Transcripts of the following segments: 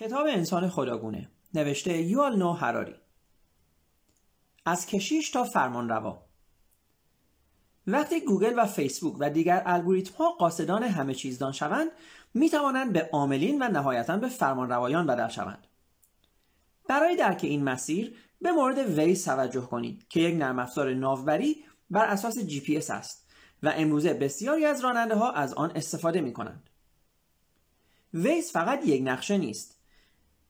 کتاب انسان خداگونه. نوشته یوال نوح هراری از کشیش تا فرمان روا. وقتی گوگل و فیسبوک و دیگر الگوریتم ها قاصدان همه چیزدان شوند می توانند به عاملین و نهایتا به فرمانروایان بدل شوند. برای درک این مسیر به مورد Waze توجه کنید که یک نرم افزار ناوبری بر اساس جی پی اس است و امروزه بسیاری از راننده ها از آن استفاده می کنند. ویز فقط یک نقشه نیست.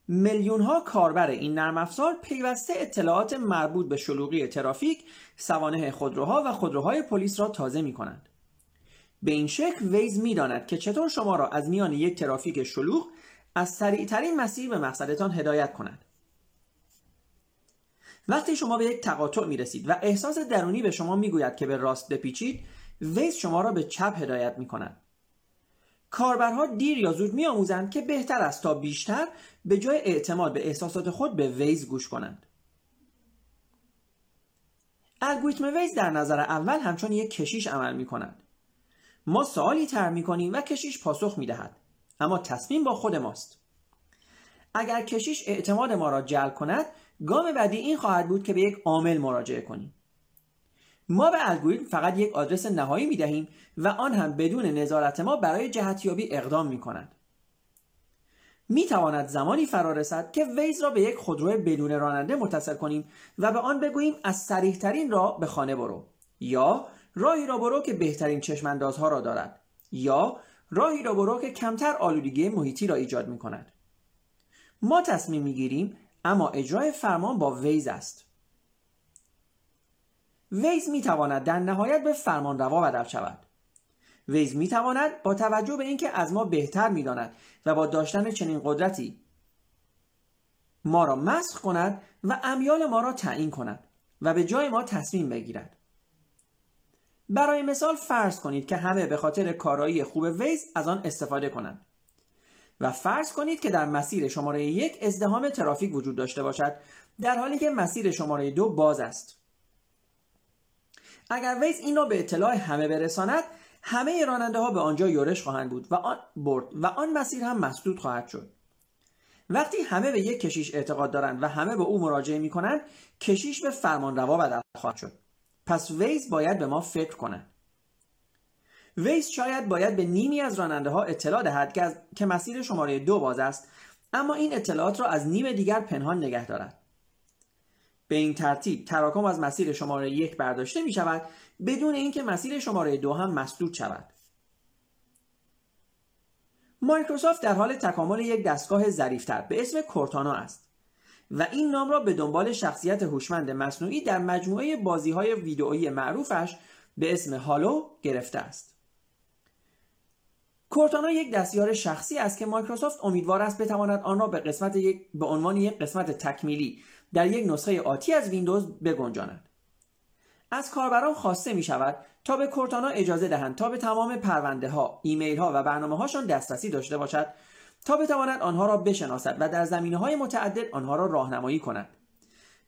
میلیون ها کاربر این نرم افزار پیوسته اطلاعات مربوط به شلوغی ترافیک، سوانح خودروها و خودروهای پلیس را تازه می کنند. به این شکل ویز می داند که چطور شما را از میان یک ترافیک شلوغ از سریعترین مسیر به مقصدتان هدایت کند. وقتی شما به یک تقاطع می رسید و احساس درونی به شما می گوید که به راست بپیچید، ویز شما را به چپ هدایت می کند. کاربرها دیر یا زود میآموزند که بهتر است تا بیشتر به جای اعتماد به احساسات خود به ویز گوش کنند. الگوریتم ویز در نظر اول همچون یک کشیش عمل می کند. ما سوالی تر می کنیم و کشیش پاسخ می دهد. اما تصمیم با خود ماست. اگر کشیش اعتماد ما را جلب کند، گام بعدی این خواهد بود که به یک عامل مراجعه کنیم. ما به الگوریتم فقط یک آدرس نهایی می دهیم و آن هم بدون نظارت ما برای جهتیابی اقدام می کند. می تواند زمانی فرا رسد که ویز را به یک خودرو بدون راننده متصل کنیم و به آن بگوییم از سریح ترین را به خانه برو یا راهی را برو که بهترین چشماندازها را دارد یا راهی را برو که کمتر آلودگی محیطی را ایجاد می کند. ما تصمیم می گیریم اما اجرای فرمان با Waze است. Waze می تواند در نهایت به فرمان روا بدل شود. Waze می تواند با توجه به اینکه از ما بهتر می داند و با داشتن چنین قدرتی ما را مسخ کند و امیال ما را تعیین کند و به جای ما تصمیم بگیرد. برای مثال فرض کنید که همه به خاطر کارایی خوب Waze از آن استفاده کنند. و فرض کنید که در مسیر شماره یک ازدهام ترافیک وجود داشته باشد در حالی که مسیر شماره دو باز است. اگر ویز این را به اطلاع همه برساند همه راننده ها به آنجا یورش خواهند بود و آن برد و آن مسیر هم مسدود خواهد شد. وقتی همه به یک کشیش اعتقاد دارند و همه به او مراجعه می کنند کشیش به فرمان روا بدل خواهد شد. پس ویز باید به ما فکر کند ویز شاید باید به نیمی از راننده ها اطلاع دهد که, که مسیر شماره دو باز است اما این اطلاعات را از نیم دیگر پنهان نگه دارد. به این ترتیب تراکم از مسیر شماره یک برداشته می شود بدون اینکه مسیر شماره دو هم مسدود شود. مایکروسافت در حال تکامل یک دستگاه ظریفتر به اسم کورتانا است و این نام را به دنبال شخصیت هوشمند مصنوعی در مجموعه بازی های ویدئویی معروفش به اسم هالو گرفته است. کورتانا یک دستیار شخصی است که مایکروسافت امیدوار است بتواند آن را به قسمت یک به عنوان یک قسمت تکمیلی در یک نسخه آتی از ویندوز بگنجاند. از کاربران خواسته می شود تا به کورتانا اجازه دهند تا به تمام پرونده ها، ایمیل ها و برنامه هاشان دسترسی داشته باشد تا بتواند آنها را بشناسد و در زمینه های متعدد آنها را راهنمایی کند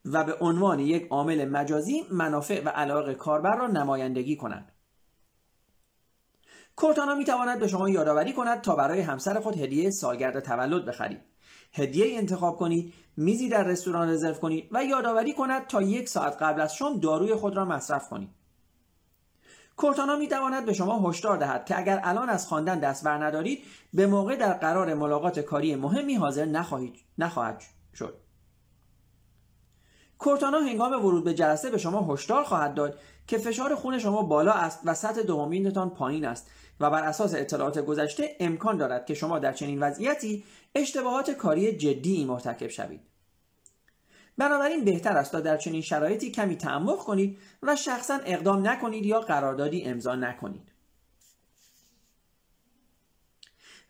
و به عنوان یک عامل مجازی منافع و علاقه کاربر را نمایندگی کند. کورتانا می تواند به شما یادآوری کند تا برای همسر خود هدیه سالگرد تولد بخرید. هدیه انتخاب کنید میزی در رستوران رزرو کنید و یادآوری کند تا یک ساعت قبل از شام داروی خود را مصرف کنید کورتانا می تواند به شما هشدار دهد که اگر الان از خواندن دست بر ندارید به موقع در قرار ملاقات کاری مهمی حاضر نخواهید نخواهد شد. کورتانا هنگام ورود به جلسه به شما هشدار خواهد داد که فشار خون شما بالا است و سطح دوپامینتان پایین است و بر اساس اطلاعات گذشته امکان دارد که شما در چنین وضعیتی اشتباهات کاری جدی مرتکب شوید. بنابراین بهتر است تا در چنین شرایطی کمی تعمق کنید و شخصا اقدام نکنید یا قراردادی امضا نکنید.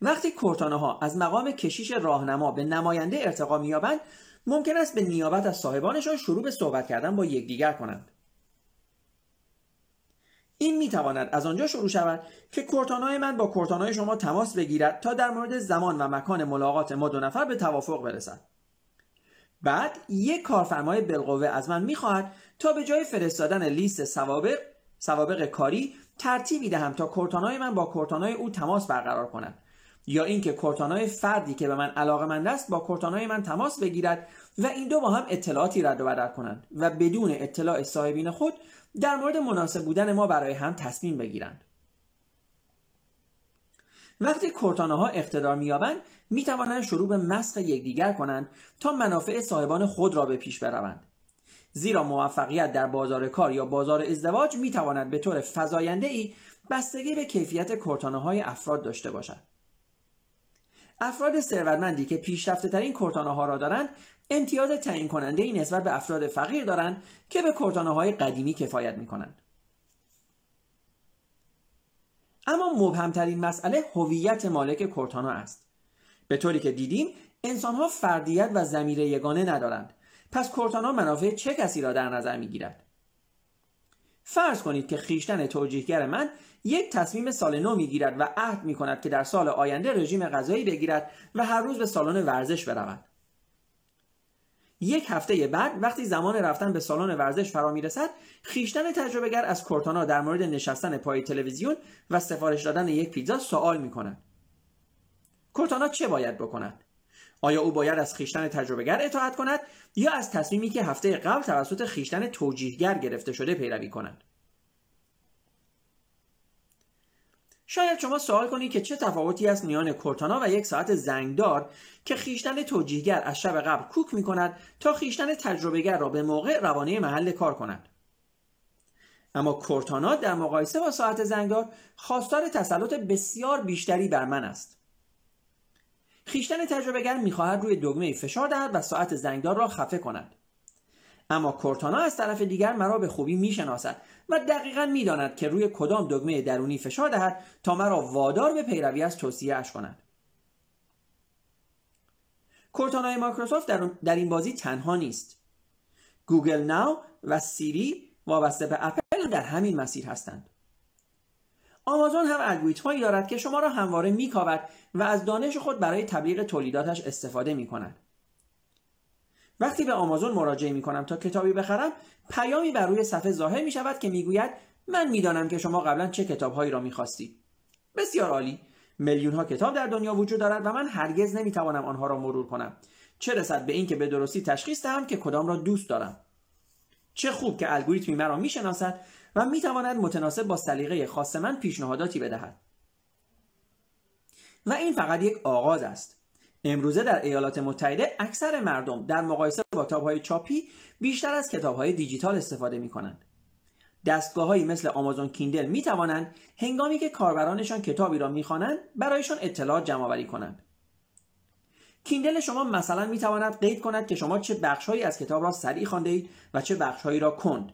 وقتی کورتانه ها از مقام کشیش راهنما به نماینده ارتقا مییابند ممکن است به نیابت از صاحبانشان شروع به صحبت کردن با یکدیگر کنند. این می تواند از آنجا شروع شود که کورتانای من با کورتانای شما تماس بگیرد تا در مورد زمان و مکان ملاقات ما دو نفر به توافق برسد بعد یک کارفرمای بالقوه از من می‌خواهد تا به جای فرستادن لیست سوابق سوابق کاری ترتیبی دهم تا کورتانای من با کورتانای او تماس برقرار کند یا اینکه کورتانای فردی که به من علاقه است با کورتانای من تماس بگیرد و این دو با هم اطلاعاتی رد و بدل کنند و بدون اطلاع صاحبین خود در مورد مناسب بودن ما برای هم تصمیم بگیرند. وقتی کورتانه ها اقتدار مییابند می‌توانند شروع به مسخ یکدیگر کنند تا منافع صاحبان خود را به پیش بروند. زیرا موفقیت در بازار کار یا بازار ازدواج می‌تواند به طور فزاینده ای بستگی به کیفیت کورتانه های افراد داشته باشد. افراد ثروتمندی که پیشرفته ترین کورتانه ها را دارند امتیاز تعیین کننده ای نسبت به افراد فقیر دارند که به کورتانه های قدیمی کفایت می کنند. اما مبهمترین مسئله هویت مالک کورتانا است به طوری که دیدیم انسانها فردیت و زمیر یگانه ندارند پس کورتانا منافع چه کسی را در نظر می گیرد؟ فرض کنید که خیشتن توجیهگر من یک تصمیم سال نو می‌گیرد و عهد می کند که در سال آینده رژیم غذایی بگیرد و هر روز به سالن ورزش برود. یک هفته بعد وقتی زمان رفتن به سالن ورزش فرا می‌رسد خیشتن تجربهگر از کورتانا در مورد نشستن پای تلویزیون و سفارش دادن یک پیتزا سوال می کند کورتانا چه باید بکند؟ آیا او باید از خیشتن تجربهگر اطاعت کند یا از تصمیمی که هفته قبل توسط خیشتن توجیهگر گرفته شده پیروی کند؟ شاید شما سوال کنید که چه تفاوتی است میان کورتانا و یک ساعت زنگدار که خیشتن توجیهگر از شب قبل کوک می کند تا خیشتن تجربهگر را به موقع روانه محل کار کند. اما کورتانا در مقایسه با ساعت زنگدار خواستار تسلط بسیار بیشتری بر من است. خویشتن تجربهگر می‌خواهد روی دگمه فشار دهد و ساعت زنگدار را خفه کند. اما Cortana از طرف دیگر مرا به خوبی می‌شناسد و دقیقا می‌داند که روی کدام دگمه درونی فشار دهد تا مرا وادار به پیروی از توصیهاش کند. Cortana ی مایکروسافت در, در این بازی تنها نیست. Google Now و Siri وابسته به اپل در همین مسیر هستند. آمازون هم الگوریتمهایی دارد که شما را همواره میکاود و از دانش خود برای تبلیغ تولیداتش استفاده می کند. وقتی به آمازون مراجعه می کنم تا کتابی بخرم پیامی بر روی صفحه ظاهر می شود که می‌گوید من می‌دانم که شما قبلا چه کتابهایی را می‌خواستید بسیار عالی. میلیون ها کتاب در دنیا وجود دارد و من هرگز نمی‌توانم آنها را مرور کنم. چه رسد به اینکه به درستی تشخیص دهم که کدام را دوست دارم؟ چه خوب که الگوریتمی مرا می‌شناسد و می‌تواند متناسب با سلیقه خاص من پیشنهاداتی بدهد و این فقط یک آغاز است امروزه در ایالات متحده اکثر مردم در مقایسه با کتابهای چاپی بیشتر از کتابهای دیجیتال استفاده می کنند. دستگاههایی مثل آمازون کیندل می توانند هنگامی که کاربرانشان کتابی را می‌خوانند برایشان اطلاعات جمع آوری کنند. کیندل شما مثلا می تواند قید کند که شما چه بخشهایی از کتاب را سریع خوانده اید و چه بخشهایی را کند.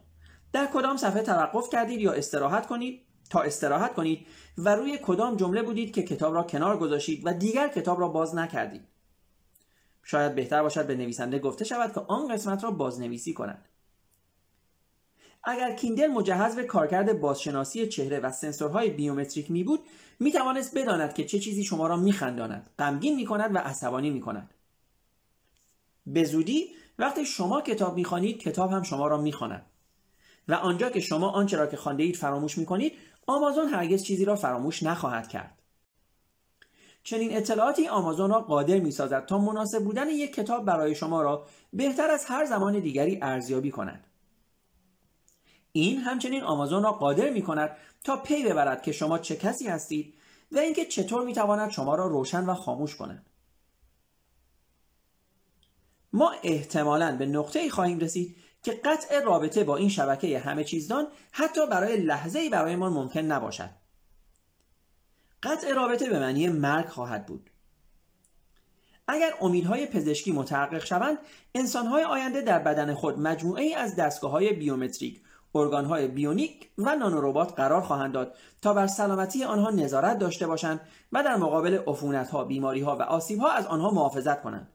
در کدام صفحه توقف کردید یا استراحت کنید؟ تا استراحت کنید و روی کدام جمله بودید که کتاب را کنار گذاشتید و دیگر کتاب را باز نکردید. شاید بهتر باشد به نویسنده گفته شود که آن قسمت را بازنویسی کند. اگر کیندل مجهز به کارکرد بازشناسی چهره و سنسورهای بیومتریک می بود می توانست بداند که چه چیزی شما را می خنداند غمگین می کند و عصبانی می کند. به زودی وقتی شما کتاب می کتاب هم شما را می و آنجا که شما آنچه را که خوانده اید فراموش می کنید آمازون هرگز چیزی را فراموش نخواهد کرد. چنین اطلاعاتی آمازون را قادر می سازد تا مناسب بودن یک کتاب برای شما را بهتر از هر زمان دیگری ارزیابی کند. این همچنین آمازون را قادر می کند تا پی ببرد که شما چه کسی هستید و اینکه چطور می تواند شما را روشن و خاموش کند. ما احتمالا به نقطه ای خواهیم رسید که قطع رابطه با این شبکه همه چیزدان حتی برای لحظه ای برایمان ممکن نباشد. قطع رابطه به معنی مرگ خواهد بود. اگر امیدهای پزشکی متحقق شوند انسانهای آینده در بدن خود مجموعه ای از دستگاه های بیومتریک ارگانهای بیونیک و نانوروبات قرار خواهند داد تا بر سلامتی آنها نظارت داشته باشند و در مقابل عفونتها بیماریها و آسیبها از آنها محافظت کنند.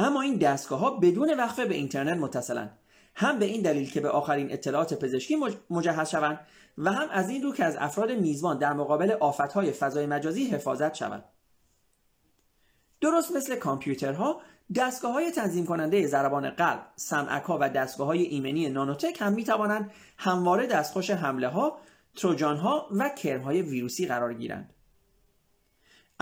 اما این دستگاه ها بدون وقفه به اینترنت متصلند هم به این دلیل که به آخرین اطلاعات پزشکی مجهز شوند و هم از این رو که از افراد میزبان در مقابل آفتهای فضای مجازی حفاظت شوند درست مثل کامپیوترها دستگاه های تنظیم کننده ضربان قلب، سمعک ها و دستگاه های ایمنی نانوتک هم می توانند همواره دستخوش حمله ها، تروجان ها و کرم های ویروسی قرار گیرند.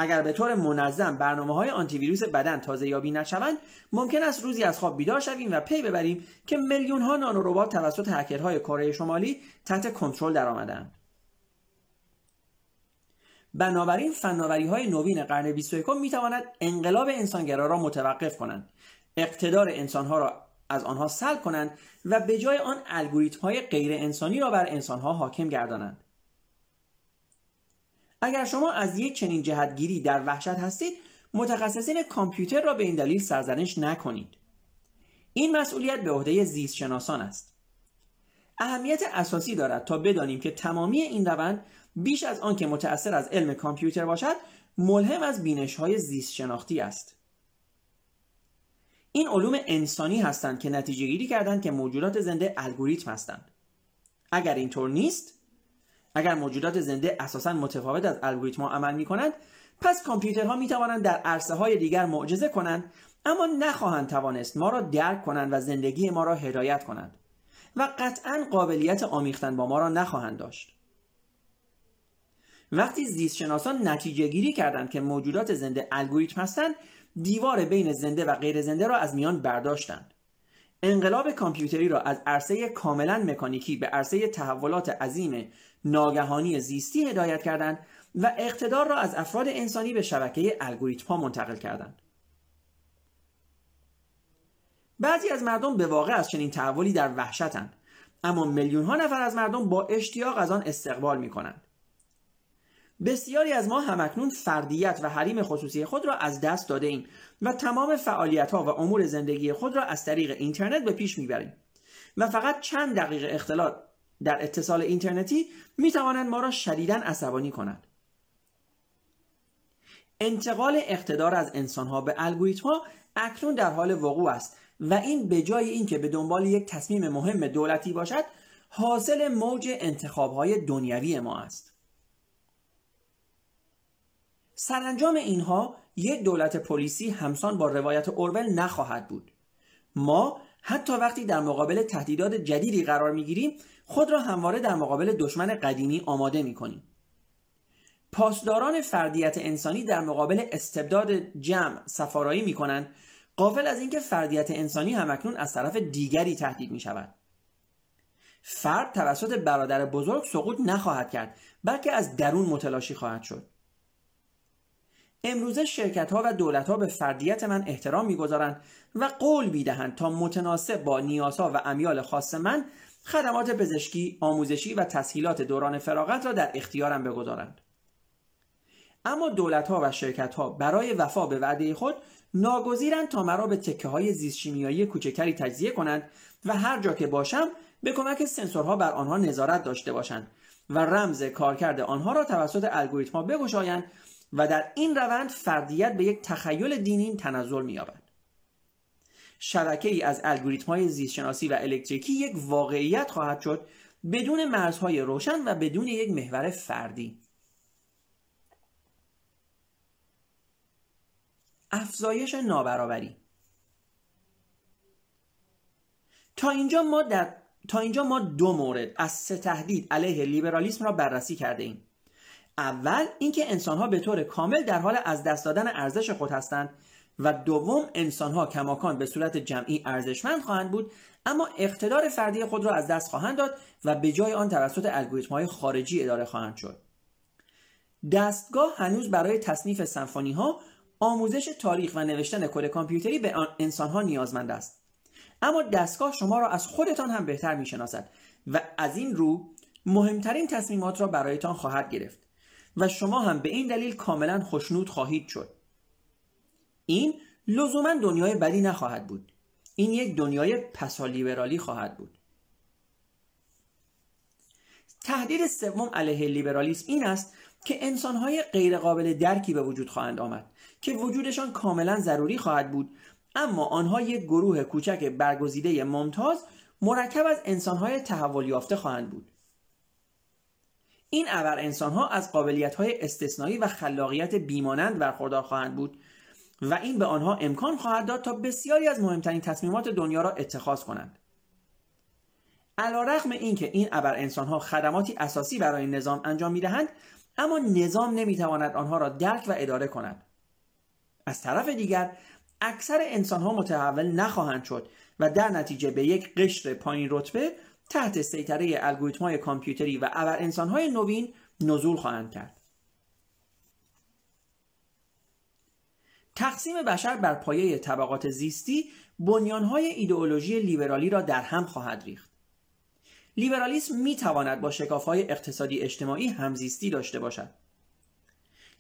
اگر به طور منظم برنامه های آنتی ویروس بدن تازه یابی نشوند ممکن است روزی از خواب بیدار شویم و پی ببریم که میلیون ها نانوربات توسط هکرهای کره شمالی تحت کنترل درآمدند. بنابراین فناوری های نوین قرن 21 می تواند انقلاب انسانگرا را متوقف کنند اقتدار انسانها را از آنها سلب کنند و به جای آن الگوریتم های غیر انسانی را بر انسانها حاکم گردانند. اگر شما از یک چنین جهتگیری در وحشت هستید متخصصین کامپیوتر را به این دلیل سرزنش نکنید. این مسئولیت به عهده زیست شناسان است. اهمیت اساسی دارد تا بدانیم که تمامی این روند بیش از آن که متأثر از علم کامپیوتر باشد ملهم از بینش های زیست شناختی است. این علوم انسانی هستند که نتیجه گیری کردند که موجودات زنده الگوریتم هستند. اگر اینطور نیست اگر موجودات زنده اساسا متفاوت از الگوریتم عمل می کنند پس کامپیوترها می توانند در عرصه های دیگر معجزه کنند اما نخواهند توانست ما را درک کنند و زندگی ما را هدایت کنند و قطعا قابلیت آمیختن با ما را نخواهند داشت. وقتی زیستشناسان نتیجه گیری کردند که موجودات زنده الگوریتم هستند دیوار بین زنده و غیر زنده را از میان برداشتند. انقلاب کامپیوتری را از عرصه کاملا مکانیکی به عرصه تحولات عظیم ناگهانی زیستی هدایت کردند و اقتدار را از افراد انسانی به شبکه الگوریتم ها منتقل کردند. بعضی از مردم به واقع از چنین تحولی در وحشتند اما میلیون ها نفر از مردم با اشتیاق از آن استقبال می کنند بسیاری از ما همکنون فردیت و حریم خصوصی خود را از دست داده ایم و تمام فعالیت ها و امور زندگی خود را از طریق اینترنت به پیش می‌بریم و فقط چند دقیقه اختلاط در اتصال اینترنتی می توانند ما را شدیدا عصبانی کنند. انتقال اقتدار از انسانها به الگوریتم اکنون در حال وقوع است و این به جای اینکه به دنبال یک تصمیم مهم دولتی باشد حاصل موج انتخاب های دنیوی ما است. سرانجام اینها یک دولت پلیسی همسان با روایت اورول نخواهد بود. ما حتی وقتی در مقابل تهدیدات جدیدی قرار می‌گیریم خود را همواره در مقابل دشمن قدیمی آماده می کنیم. پاسداران فردیت انسانی در مقابل استبداد جمع سفارایی می کنند قافل از اینکه فردیت انسانی همکنون از طرف دیگری تهدید می شود. فرد توسط برادر بزرگ سقوط نخواهد کرد بلکه از درون متلاشی خواهد شد. امروزه شرکت ها و دولت ها به فردیت من احترام می‌گذارند و قول می‌دهند تا متناسب با نیازها و امیال خاص من خدمات پزشکی، آموزشی و تسهیلات دوران فراغت را در اختیارم بگذارند. اما دولت ها و شرکت ها برای وفا به وعده خود ناگزیرند تا مرا به تکه های زیست شیمیایی کوچکری تجزیه کنند و هر جا که باشم به کمک سنسورها بر آنها نظارت داشته باشند و رمز کارکرد آنها را توسط الگوریتم ها بگشایند و در این روند فردیت به یک تخیل دینی تنزل می‌یابد. شبکه ای از الگوریتم های زیستشناسی و الکتریکی یک واقعیت خواهد شد بدون مرزهای روشن و بدون یک محور فردی. افزایش نابرابری. تا اینجا ما در تا اینجا ما دو مورد از سه تهدید علیه لیبرالیسم را بررسی کرده ایم. اول اینکه انسانها به طور کامل در حال از دست دادن ارزش خود هستند و دوم انسانها کماکان به صورت جمعی ارزشمند خواهند بود اما اقتدار فردی خود را از دست خواهند داد و به جای آن توسط الگوریتم های خارجی اداره خواهند شد. دستگاه هنوز برای تصنیف سمفونی ها آموزش تاریخ و نوشتن کد کامپیوتری به انسان ها نیازمند است. اما دستگاه شما را از خودتان هم بهتر می‌شناسد و از این رو مهمترین تصمیمات را برایتان خواهد گرفت. و شما هم به این دلیل کاملا خوشنود خواهید شد. این لزوما دنیای بدی نخواهد بود. این یک دنیای پسالیبرالی خواهد بود. تهدید سوم علیه لیبرالیسم این است که انسانهای غیرقابل درکی به وجود خواهند آمد که وجودشان کاملا ضروری خواهد بود اما آنها یک گروه کوچک برگزیده ممتاز مرکب از انسانهای تحول یافته خواهند بود. این ابر انسان ها از قابلیت های استثنایی و خلاقیت بیمانند برخوردار خواهند بود و این به آنها امکان خواهد داد تا بسیاری از مهمترین تصمیمات دنیا را اتخاذ کنند. علا رقم این ابر انسان ها خدماتی اساسی برای نظام انجام می دهند اما نظام نمی‌تواند آنها را درک و اداره کند. از طرف دیگر اکثر انسان ها متحول نخواهند شد و در نتیجه به یک قشر پایین رتبه تحت سیطره الگوریتم های کامپیوتری و ابر انسان های نوین نزول خواهند کرد. تقسیم بشر بر پایه طبقات زیستی بنیانهای ایدئولوژی لیبرالی را در هم خواهد ریخت. لیبرالیسم می تواند با شکافهای اقتصادی اجتماعی همزیستی داشته باشد.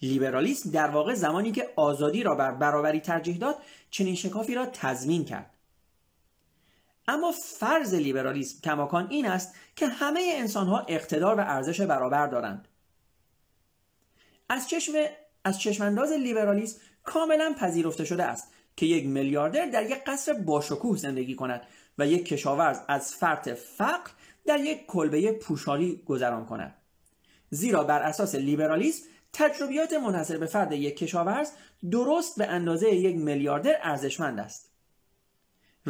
لیبرالیسم در واقع زمانی که آزادی را بر برابری ترجیح داد چنین شکافی را تضمین کرد. اما فرض لیبرالیسم کماکان این است که همه انسانها اقتدار و ارزش برابر دارند. از چشم از چشمانداز لیبرالیسم کاملا پذیرفته شده است که یک میلیاردر در یک قصر باشکوه زندگی کند و یک کشاورز از فرط فقر در یک کلبه پوشالی گذران کند. زیرا بر اساس لیبرالیسم تجربیات منحصر به فرد یک کشاورز درست به اندازه یک میلیاردر ارزشمند است.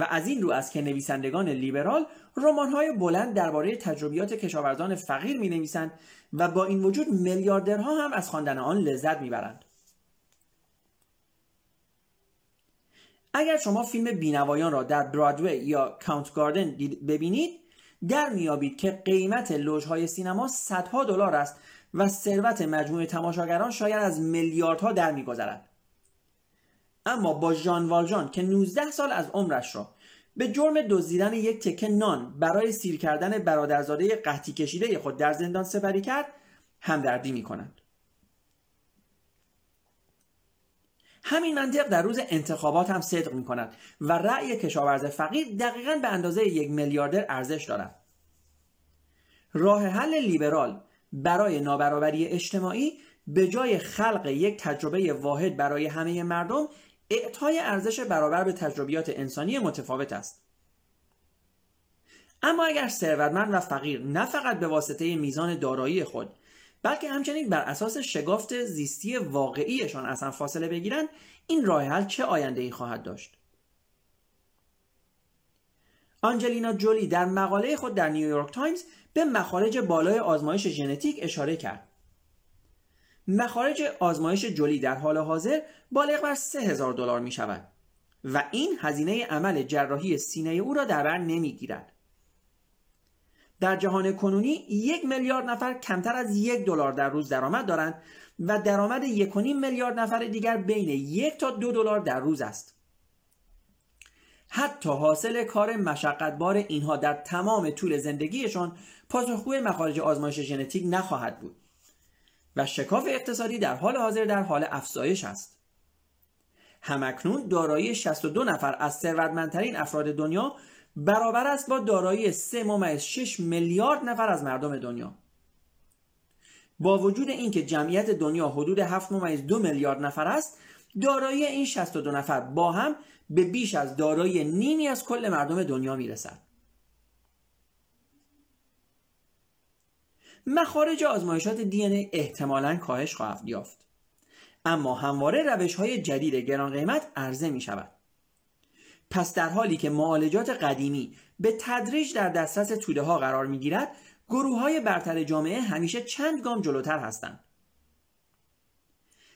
و از این رو است که نویسندگان لیبرال رمان‌های بلند درباره تجربیات کشاورزان فقیر می نویسند و با این وجود میلیاردرها هم از خواندن آن لذت می‌برند. اگر شما فیلم بینوایان را در برادوی یا کاونت گاردن ببینید در میابید که قیمت لوژهای سینما صدها دلار است و ثروت مجموع تماشاگران شاید از میلیاردها در میگذرد. اما با ژان والژان که 19 سال از عمرش را به جرم دزدیدن یک تکه نان برای سیر کردن برادرزاده قحطی کشیده خود در زندان سپری کرد همدردی می کنند. همین منطق در روز انتخابات هم صدق می کند و رأی کشاورز فقیر دقیقا به اندازه یک میلیاردر ارزش دارد. راه حل لیبرال برای نابرابری اجتماعی به جای خلق یک تجربه واحد برای همه مردم اعطای ارزش برابر به تجربیات انسانی متفاوت است. اما اگر ثروتمند و فقیر نه فقط به واسطه میزان دارایی خود بلکه همچنین بر اساس شناخت زیستی واقعیشان اصلا فاصله بگیرند این راه حل چه آینده ای خواهد داشت؟ آنجلینا جولی در مقاله خود در نیویورک تایمز به مخارج بالای آزمایش ژنتیک اشاره کرد. مخارج آزمایش جولی در حال حاضر بالغ بر 3000 دلار می شود و این هزینه عمل جراحی سینه او را در بر نمی گیرد. در جهان کنونی یک میلیارد نفر کمتر از یک دلار در روز درآمد دارند و درآمد یک میلیارد نفر دیگر بین یک تا دو دلار در روز است. حتی حاصل کار مشقتبار اینها در تمام طول زندگیشان پاسخگوی مخارج آزمایش ژنتیک نخواهد بود. و شکاف اقتصادی در حال حاضر در حال افزایش است. همکنون دارایی 62 نفر از ثروتمندترین افراد دنیا برابر است با دارایی 3.6 میلیارد نفر از مردم دنیا. با وجود اینکه جمعیت دنیا حدود 7.2 میلیارد نفر است، دارایی این 62 نفر با هم به بیش از دارایی نیمی از کل مردم دنیا می‌رسد. مخارج آزمایشات دی ای احتمالا کاهش خواهد یافت. اما همواره روش های جدید گران قیمت عرضه می شود پس در حالی که معالجات قدیمی به تدریج در دسترس توده ها قرار می گیرد گروه های برتر جامعه همیشه چند گام جلوتر هستند.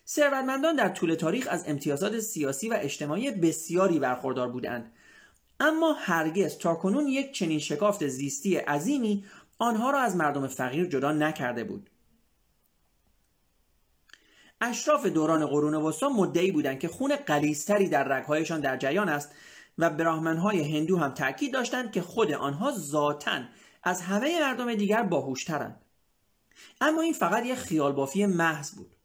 ثروتمندان در طول تاریخ از امتیازات سیاسی و اجتماعی بسیاری برخوردار بودند. اما هرگز تاکنون یک چنین شکافت زیستی عظیمی آنها را از مردم فقیر جدا نکرده بود. اشراف دوران قرون وسطا مدعی بودند که خون قلیستری در رگهایشان در جریان است و براهمنهای هندو هم تاکید داشتند که خود آنها ذاتا از همه مردم دیگر باهوشترند. اما این فقط یک خیال بافی محض بود.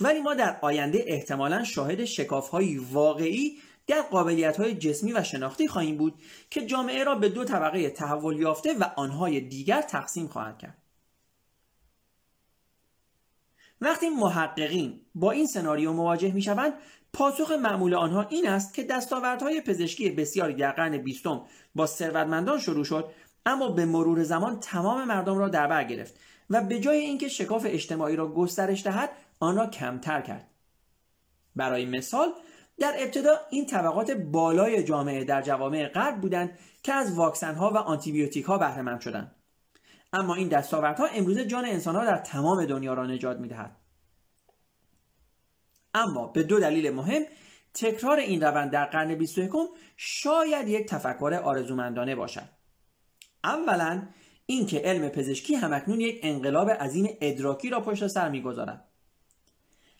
ولی ما در آینده احتمالا شاهد شکافهایی واقعی در قابلیت های جسمی و شناختی خواهیم بود که جامعه را به دو طبقه تحول یافته و آنهای دیگر تقسیم خواهند کرد. وقتی محققین با این سناریو مواجه می شوند پاسخ معمول آنها این است که دستاوردهای پزشکی بسیاری در قرن بیستم با ثروتمندان شروع شد اما به مرور زمان تمام مردم را در بر گرفت و به جای اینکه شکاف اجتماعی را گسترش دهد آن را کمتر کرد. برای مثال در ابتدا این طبقات بالای جامعه در جوامع غرب بودند که از واکسن ها و آنتیبیوتیک ها بهره مند شدند. اما این دستاوردها امروزه جان انسانها در تمام دنیا را نجات می‌دهد. اما به دو دلیل مهم تکرار این روند در قرن 21 شاید یک تفکر آرزومندانه باشد. اولا اینکه علم پزشکی همکنون یک انقلاب عظیم ادراکی را پشت سر می‌گذارد.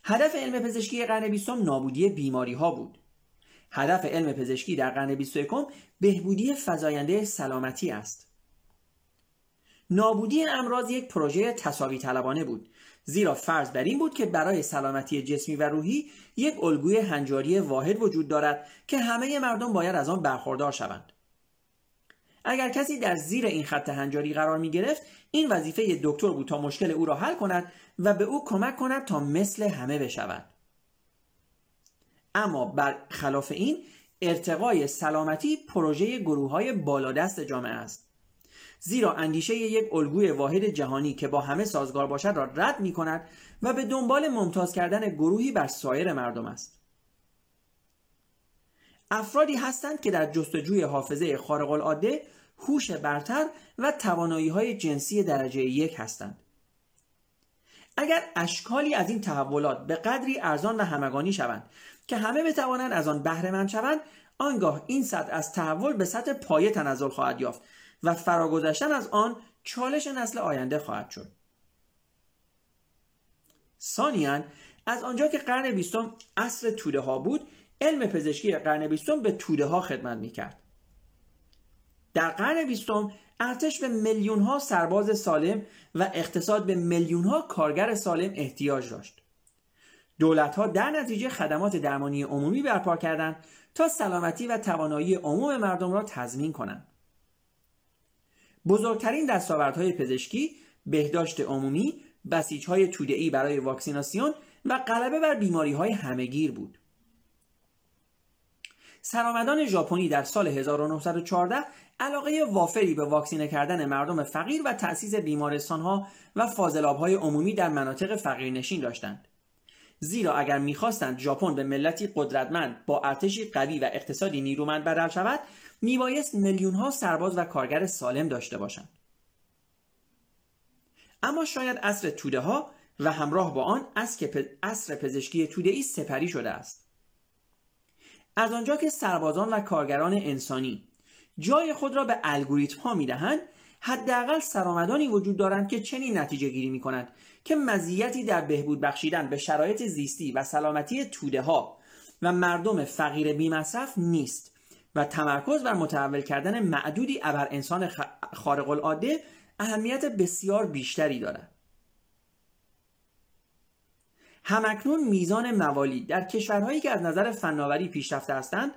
هدف علم پزشکی قرن بیستم نابودی بیماری ها بود. هدف علم پزشکی در قرن 21 بهبودی فزاینده سلامتی است. نابودی امراض یک پروژه تصاوی طلبانه بود زیرا فرض بر این بود که برای سلامتی جسمی و روحی یک الگوی هنجاری واحد وجود دارد که همه مردم باید از آن برخوردار شوند. اگر کسی در زیر این خط هنجاری قرار می گرفت این وظیفه دکتر بود تا مشکل او را حل کند و به او کمک کند تا مثل همه بشود. اما برخلاف این ارتقای سلامتی پروژه گروه های بالادست جامعه است. زیرا اندیشه یک الگوی واحد جهانی که با همه سازگار باشد را رد می کند و به دنبال ممتاز کردن گروهی بر سایر مردم است. افرادی هستند که در جستجوی حافظه خارق العاده هوش برتر و توانایی های جنسی درجه یک هستند. اگر اشکالی از این تحولات به قدری ارزان و همگانی شوند که همه بتوانند از آن بهره مند شوند آنگاه این سطح از تحول به سطح پایه تنزل خواهد یافت و فراگذشتن از آن چالش نسل آینده خواهد شد. ثانیا از آنجا که قرن بیستم اصر توده ها بود علم پزشکی قرن بیستم به توده ها خدمت می کرد. در قرن بیستم ارتش به میلیون ها سرباز سالم و اقتصاد به میلیون ها کارگر سالم احتیاج داشت. دولت ها در نتیجه خدمات درمانی عمومی برپا کردند تا سلامتی و توانایی عموم مردم را تضمین کنند. بزرگترین دستاوردهای پزشکی بهداشت عمومی بسیج های تودعی برای واکسیناسیون و غلبه بر بیماری های همهگیر بود. سرآمدان ژاپنی در سال 1914 علاقه وافری به واکسینه کردن مردم فقیر و تأسیس بیمارستانها و فاضلابهای عمومی در مناطق فقیرنشین داشتند. زیرا اگر می‌خواستند ژاپن به ملتی قدرتمند با ارتشی قوی و اقتصادی نیرومند بدل شود میبایست میلیونها سرباز و کارگر سالم داشته باشند اما شاید اصر توده ها و همراه با آن اصر پزشکی توده ای سپری شده است از آنجا که سربازان و کارگران انسانی جای خود را به الگوریتم ها می‌دهند حداقل سرآمدانی وجود دارند که چنین نتیجه گیری می کند که مزیتی در بهبود بخشیدن به شرایط زیستی و سلامتی توده ها و مردم فقیر بیمصرف نیست و تمرکز بر متحول کردن معدودی ابر انسان خارق العاده اهمیت بسیار بیشتری دارد. همکنون میزان موالید در کشورهایی که از نظر فناوری پیشرفته هستند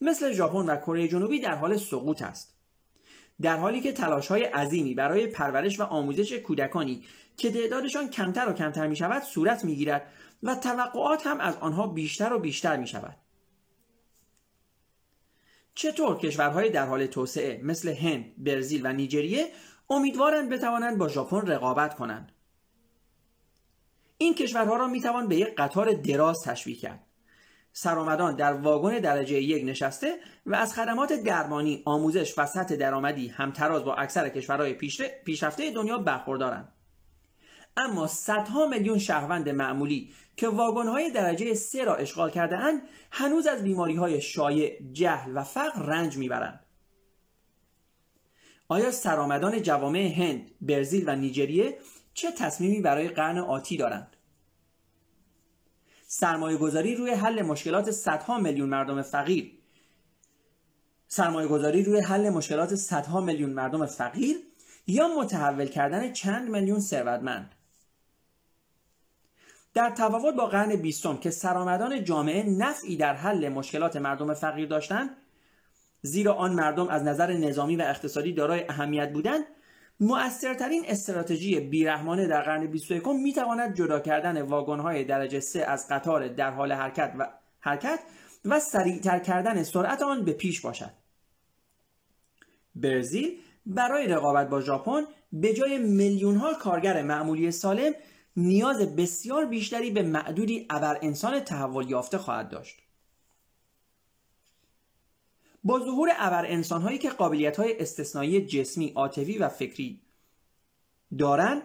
مثل ژاپن و کره جنوبی در حال سقوط است در حالی که تلاش های عظیمی برای پرورش و آموزش کودکانی که تعدادشان کمتر و کمتر می شود صورت می گیرد و توقعات هم از آنها بیشتر و بیشتر می شود. چطور کشورهای در حال توسعه مثل هند، برزیل و نیجریه امیدوارند بتوانند با ژاپن رقابت کنند؟ این کشورها را می‌توان به یک قطار دراز تشبیه کرد. سرآمدان در واگن درجه یک نشسته و از خدمات درمانی، آموزش و سطح درآمدی همتراز با اکثر کشورهای پیشرفته دنیا برخوردارند. اما صدها میلیون شهروند معمولی که واگن‌های درجه سه را اشغال کرده اند هنوز از بیماری های شایع، جهل و فقر رنج می‌برند. آیا سرآمدان جوامع هند، برزیل و نیجریه چه تصمیمی برای قرن آتی دارند؟ سرمایه گذاری روی حل مشکلات صدها میلیون مردم فقیر سرمایه گذاری روی حل مشکلات صدها میلیون مردم فقیر یا متحول کردن چند میلیون ثروتمند در تفاوت با قرن بیستم که سرآمدان جامعه نفعی در حل مشکلات مردم فقیر داشتند زیرا آن مردم از نظر نظامی و اقتصادی دارای اهمیت بودند مؤثرترین استراتژی بیرحمانه در قرن 21 می تواند جدا کردن واگن‌های درجه 3 از قطار در حال حرکت و حرکت و سریعتر کردن سرعت آن به پیش باشد. برزیل برای رقابت با ژاپن به جای میلیون ها کارگر معمولی سالم نیاز بسیار بیشتری به معدودی ابر انسان تحول یافته خواهد داشت. با ظهور ابر انسان هایی که قابلیت های استثنایی جسمی، عاطفی و فکری دارند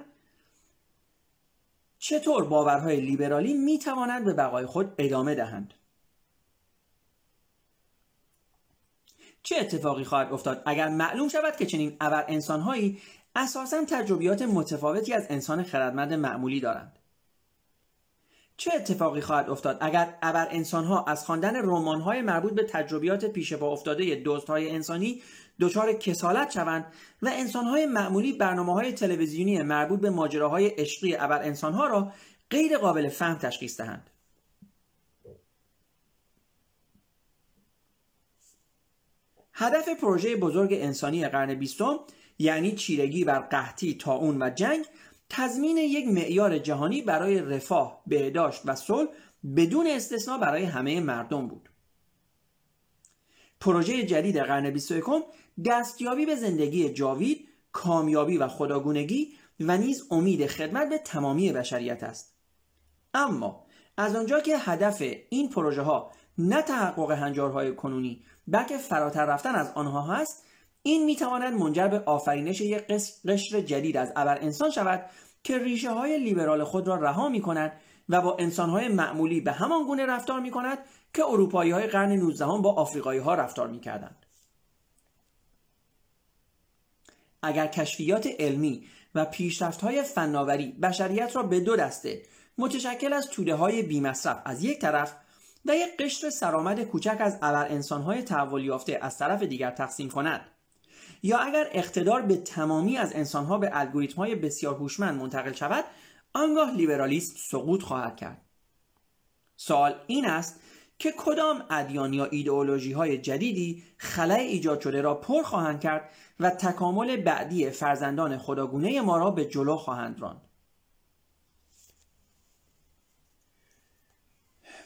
چطور باورهای لیبرالی می توانند به بقای خود ادامه دهند؟ چه اتفاقی خواهد افتاد؟ اگر معلوم شود که چنین ابر انسانهایی اساسا تجربیات متفاوتی از انسان خردمند معمولی دارند. چه اتفاقی خواهد افتاد؟ اگر ابر انسانها از خواندن رمان‌های مربوط به تجربیات پیش پا افتاده دزدهای انسانی دچار کسالت شوند و انسانهای معمولی برنامه های تلویزیونی مربوط به ماجراهای عشقی ابر انسانها را غیر قابل فهم تشخیص دهند. هدف پروژه بزرگ انسانی قرن بیستم یعنی چیرگی بر قحطی، تاون و جنگ تضمین یک معیار جهانی برای رفاه، بهداشت و صلح بدون استثنا برای همه مردم بود. پروژه جدید قرن 21 دستیابی به زندگی جاوید، کامیابی و خداگونگی و نیز امید خدمت به تمامی بشریت است. اما از آنجا که هدف این پروژه ها نه تحقق هنجارهای کنونی بلکه فراتر رفتن از آنها هست این می‌تواند منجر به آفرینش یک قشر جدید از ابر انسان شود که ریشه های لیبرال خود را رها می کند و با انسان های معمولی به همان گونه رفتار می کند که اروپایی های قرن 19 با آفریقایی ها رفتار می کردند. اگر کشفیات علمی و پیشرفت های فناوری بشریت را به دو دسته متشکل از توده های بیمصرف از یک طرف و یک قشر سرآمد کوچک از ابر انسان های تحول یافته از طرف دیگر تقسیم کند یا اگر اقتدار به تمامی از انسانها به الگوریتم های بسیار هوشمند منتقل شود آنگاه لیبرالیسم سقوط خواهد کرد. سوال این است که کدام ادیان یا ایدئولوژی های جدیدی خلای ایجاد شده را پر خواهند کرد و تکامل بعدی فرزندان خداگونه ما را به جلو خواهند راند؟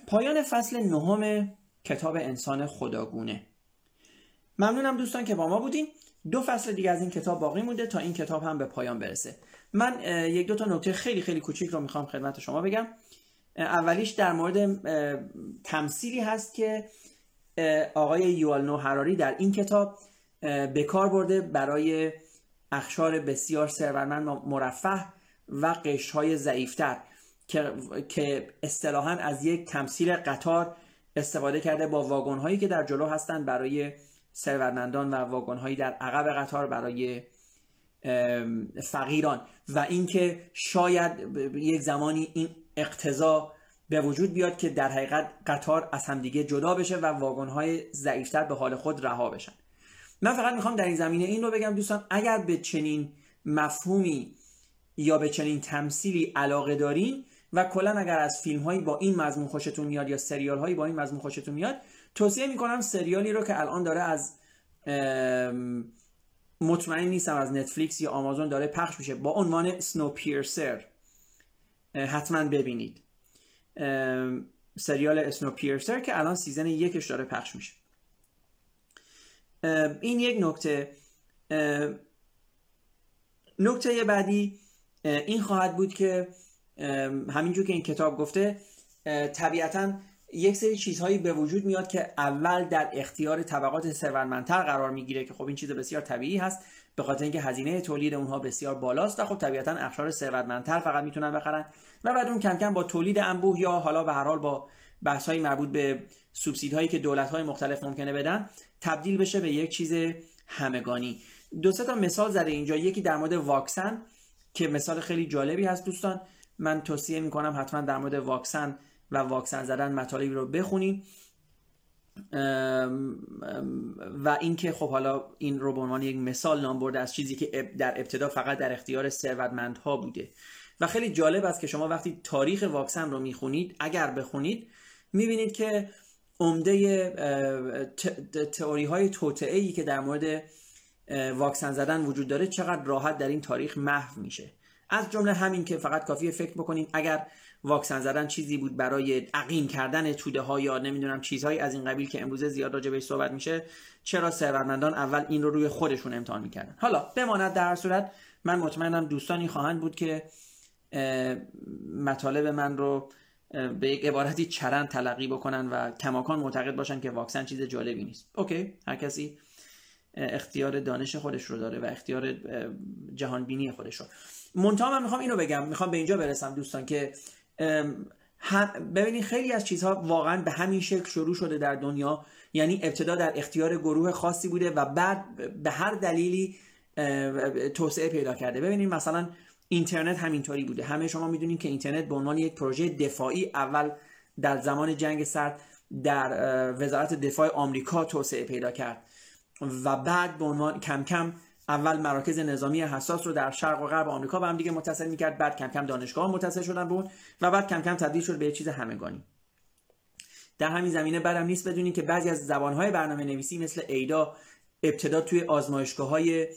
پایان فصل نهم کتاب انسان خداگونه. ممنونم دوستان که با ما بودین. دو فصل دیگه از این کتاب باقی مونده تا این کتاب هم به پایان برسه. من یک دو تا نکته خیلی خیلی کوچیک رو می‌خوام خدمت شما بگم. اولیش در مورد تمثیلی هست که آقای یوالنو هراری در این کتاب به کار برده برای اخشار بسیار ثروتمند مرفه و قشرهای ضعیفتر که که اصطلاحا از یک تمثیل قطار استفاده کرده با واگن هایی که در جلو هستند برای ثروتمندان و واگن هایی در عقب قطار برای فقیران. و اینکه شاید یک زمانی این اقتضا به وجود بیاد که در حقیقت قطار از همدیگه جدا بشه و واگن های ضعیفتر به حال خود رها بشن. من فقط می‌خوام در این زمینه این رو بگم دوستان اگر به چنین مفهومی یا به چنین تمثیلی علاقه دارین و کلا اگر از فیلم هایی با این مضمون خوشتون میاد یا سریال هایی با این مضمون خوشتون میاد توصیه می‌کنم سریالی رو که الان داره از مطمئن نیستم از نتفلیکس یا آمازون داره پخش میشه با عنوان Snowpiercer حتما ببینید. سریال Snowpiercer که الان season یکش داره پخش میشه. این یک نکته. نکته بعدی این خواهد بود که همینجور که این کتاب گفته طبیعتا یک سری چیزهایی به وجود میاد که اول در اختیار طبقات ثروتمندتر قرار می‌گیره که خب این چیز بسیار طبیعی هست به خاطر اینکه هزینه تولید اونها بسیار بالاست و خب طبیعتا اخشار ثروتمندتر فقط می‌تونن بخرن و بعد اون کم کم با تولید انبوه یا حالا به هر حال با بحث های مربوط به سوبسیدهایی که دولت های مختلف ممکنه بدن تبدیل بشه به یک چیز همگانی. دو سه تا مثال زده اینجا. یکی در مورد واکسن که مثال خیلی جالبی هست دوستان. من توصیه می‌کنم حتما در مورد واکسن و واکسن زدن مطالبی رو بخونید و اینکه خب حالا این رو به عنوان یک مثال نام برده از چیزی که در ابتدا فقط در اختیار ثروتمندها بوده. و خیلی جالب است که شما وقتی تاریخ واکسن رو می‌خونید اگر بخونید می‌بینید که عمده تئوری های توطعه ای که در مورد واکسن زدن وجود داره چقدر راحت در این تاریخ محو میشه. از جمله همین که فقط کافیه فکر بکنیم اگر واکسن زدن چیزی بود برای عقیم کردن توده ها یا نمی‌دونم چیزهایی از این قبیل که امروزه زیاد راجع بهش صحبت میشه چرا ثروتمندان اول این رو روی خودشون امتحان می‌کردن؟ حالا بماند در صورت من مطمئنم دوستانی خواهند بود که مطالب من رو به یک عبارتی چرند تلقی بکنن و کماکان معتقد باشن که واکسن چیز جالبی نیست. اوکی هر کسی اختیار دانش خودش رو داره و اختیار جهانبینی خودش رو. منتها من می‌خوام اینو بگم می‌خوام به اینجا برسم دوستان که ببینید خیلی از چیزها واقعا به همین شکل شروع شده در دنیا. یعنی ابتدا در اختیار گروه خاصی بوده و بعد به هر دلیلی توسعه پیدا کرده. ببینید مثلا اینترنت همینطوری بوده. همه شما می‌دونید که اینترنت به عنوان یک پروژه دفاعی اول در زمان جنگ سرد در وزارت دفاع آمریکا توسعه پیدا کرد و بعد به عنوان کم کم اول مراکز نظامی حساس رو در شرق و غرب آمریکا به هم دیگه متصل می‌کرد بعد کم کم دانشگاه متصل شدن بود و بعد کم کم تبدیل شد به چیز همگانی. در همین زمینه بد هم نیست بدونید که بعضی از زبانهای برنامه نویسی مثل Ada ابتدا توی آزمایشگاه های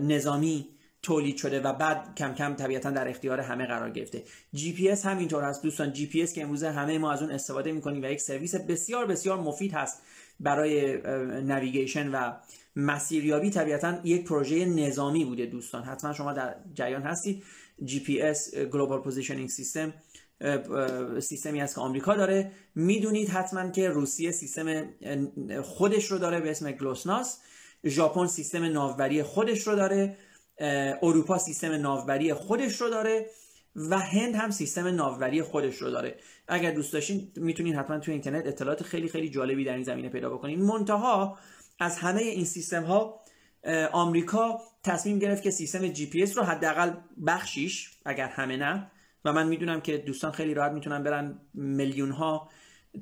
نظامی تولید شده و بعد کم کم طبیعتا در اختیار همه قرار گرفته. جی پی اس همینطور هست دوستان. جی پی اس که امروزه همه ما از اون استفاده می‌کنیم و یک سرویس بسیار بسیار مفید هست برای navigation و مسیریابی طبیعتا یک پروژه نظامی بوده دوستان. حتما شما در جریان هستید. GPS Global Positioning System سیستمی است که آمریکا داره. می‌دونید حتما که روسیه سیستم خودش رو داره به اسم GLONASS. ژاپن سیستم ناوبری خودش رو داره. اروپا سیستم ناوبری خودش رو داره و هند هم سیستم ناوبری خودش رو داره. اگر دوست داشتین می‌تونید حتما تو اینترنت اطلاعات خیلی خیلی جالبی در این زمینه پیدا بکنید منتها از همه این سیستم ها آمریکا تصمیم گرفت که سیستم جی پی رو حداقل بخشیش اگر همه نه. و من می‌دونم که دوستان خیلی راحت می‌تونن برن میلیون ها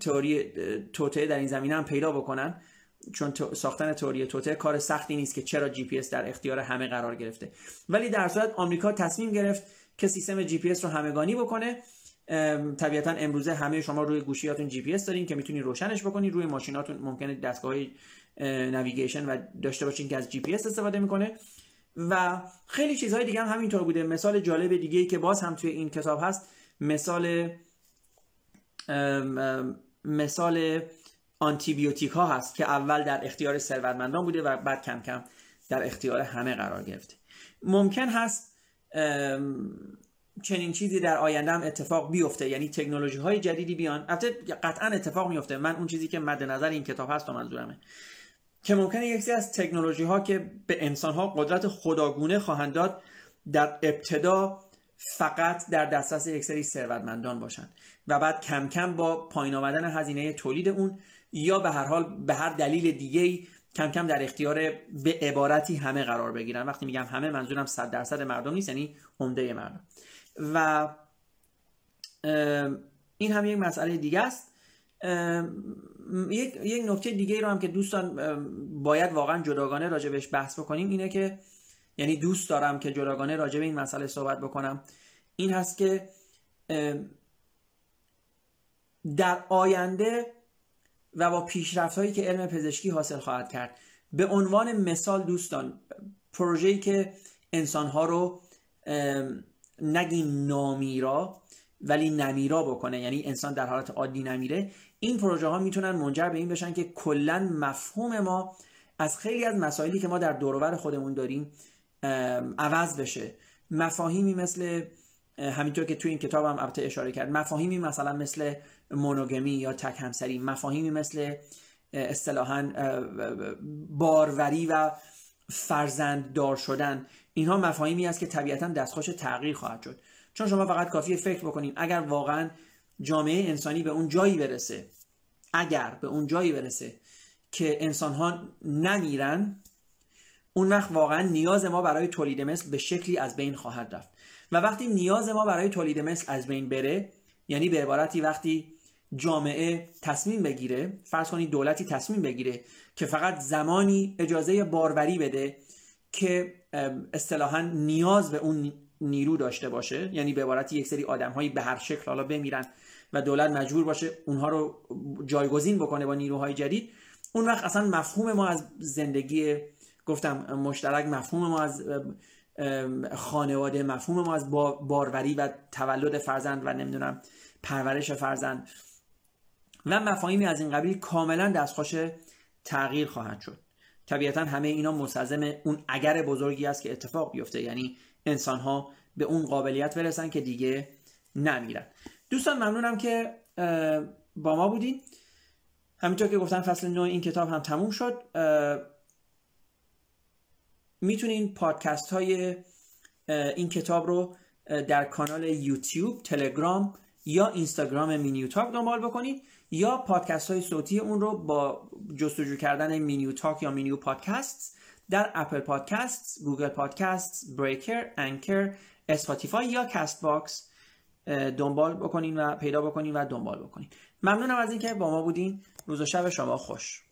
تئوری توطئه در این زمینه هم پیدا بکنن. چون ساختن تئوری توطئه کار سختی نیست که چرا جی پی در اختیار همه قرار گرفته. ولی در صورت آمریکا تصمیم گرفت که سیستم جی پی رو همگانی بکنه. طبیعتا امروزه همه شما روی گوشیاتون جی پی اس دارین که می‌تونید روشنش بکنید روی ماشیناتون. ممکنه دستگاه navigation و داشته باشین که از جی پی اس استفاده می‌کنه. و خیلی چیزهای دیگه هم همینطور بوده. مثال جالب دیگه ای که باز هم توی این کتاب هست مثال مثال آنتیبیوتیک ها هست که اول در اختیار ثروتمندان بوده و بعد کم کم در اختیار همه قرار گرفته. ممکن هست چنین چیزی در آینده هم اتفاق بیفته. یعنی تکنولوژی های جدیدی بیان. البته قطعا اتفاق میفته من اون چیزی که مد نظر این کتاب هست و منظورمه. که ممکنه یکی از تکنولوژی ها که به انسان ها قدرت خداگونه خواهند داد در ابتدا فقط در دسترس یک سری ثروتمندان باشند و بعد کم کم با پایین آمدن هزینه تولید اون یا به هر حال به هر دلیل دیگه کم کم در اختیار به عبارتی همه قرار بگیرن. وقتی میگم همه منظورم 100 درصد مردم نیست یعنی عمده مردم. و این هم یک مسئله دیگه است. یک, یک نکته دیگه رو هم که دوستان باید واقعا جداگانه بهش بحث بکنیم اینه که یعنی دوست دارم که جداگانه به این مسئله صحبت بکنم. این هست که در آینده و با پیشرفت هایی که علم پزشکی حاصل خواهد کرد. به عنوان مثال دوستان پروژه‌ای که انسانها رو نگیم نامیرا ولی نمیرا بکنه یعنی انسان در حالت عادی نمیره این پروژه ها می‌تونن منجر به این بشن که کلا مفهوم ما از خیلی از مسائلی که ما در دورور خودمون داریم عوض بشه. مفاهیمی مثل همینطور که تو این کتاب هم البته اشاره کرد مفاهیمی مثلا مثل مونوگمی یا تک همسری مفاهیمی مثل اصطلاحا باروری و فرزند دار شدن. اینها مفاهیمی است که طبیعتا دستخوش تغییر خواهد شد. چون شما فقط کافیه فکر بکنید اگر واقعا جامعه انسانی به اون جایی برسه اگر به اون جایی برسه که انسان ها نمیرن اون وقت واقعا نیاز ما برای تولید مثل به شکلی از بین خواهد رفت. و وقتی نیاز ما برای تولید مثل از بین بره یعنی به عبارتی وقتی جامعه تصمیم بگیره فرض کنید دولتی تصمیم بگیره که فقط زمانی اجازه باروری بده که اصطلاحا نیاز به اون نیرو داشته باشه یعنی به عبارتی یک سری آدم هایی به هر شکل حالا بمیرن و دولت مجبور باشه اونها رو جایگزین بکنه با نیروهای جدید. اون وقت اصلا مفهوم ما از زندگی گفتم مشترک مفهوم ما از خانواده مفهوم ما از باروری و تولد فرزند و نمی‌دونم پرورش فرزند و مفاهیمی از این قبیل کاملا دستخوش تغییر خواهد شد. طبیعتا همه اینا مستلزم اون اگر بزرگی است که اتفاق بیفته یعنی انسان ها به اون قابلیت برسن که دیگه نمیرن. دوستان ممنونم که با ما بودین. همینطور که گفتن فصل نو این کتاب هم تموم شد. می‌تونین پادکست های این کتاب رو در کانال یوتیوب تلگرام یا اینستاگرام مینیو تاک دنبال بکنید یا پادکست های صوتی اون رو با جستجو کردن مینیو تاک یا مینیو پادکست در Apple Podcasts، Google Podcasts، Breaker، Anchor، Spotify یا Castbox دنبال بکنین و پیدا بکنین و دنبال بکنین. ممنونم از اینکه با ما بودین. روز و شب شما خوش.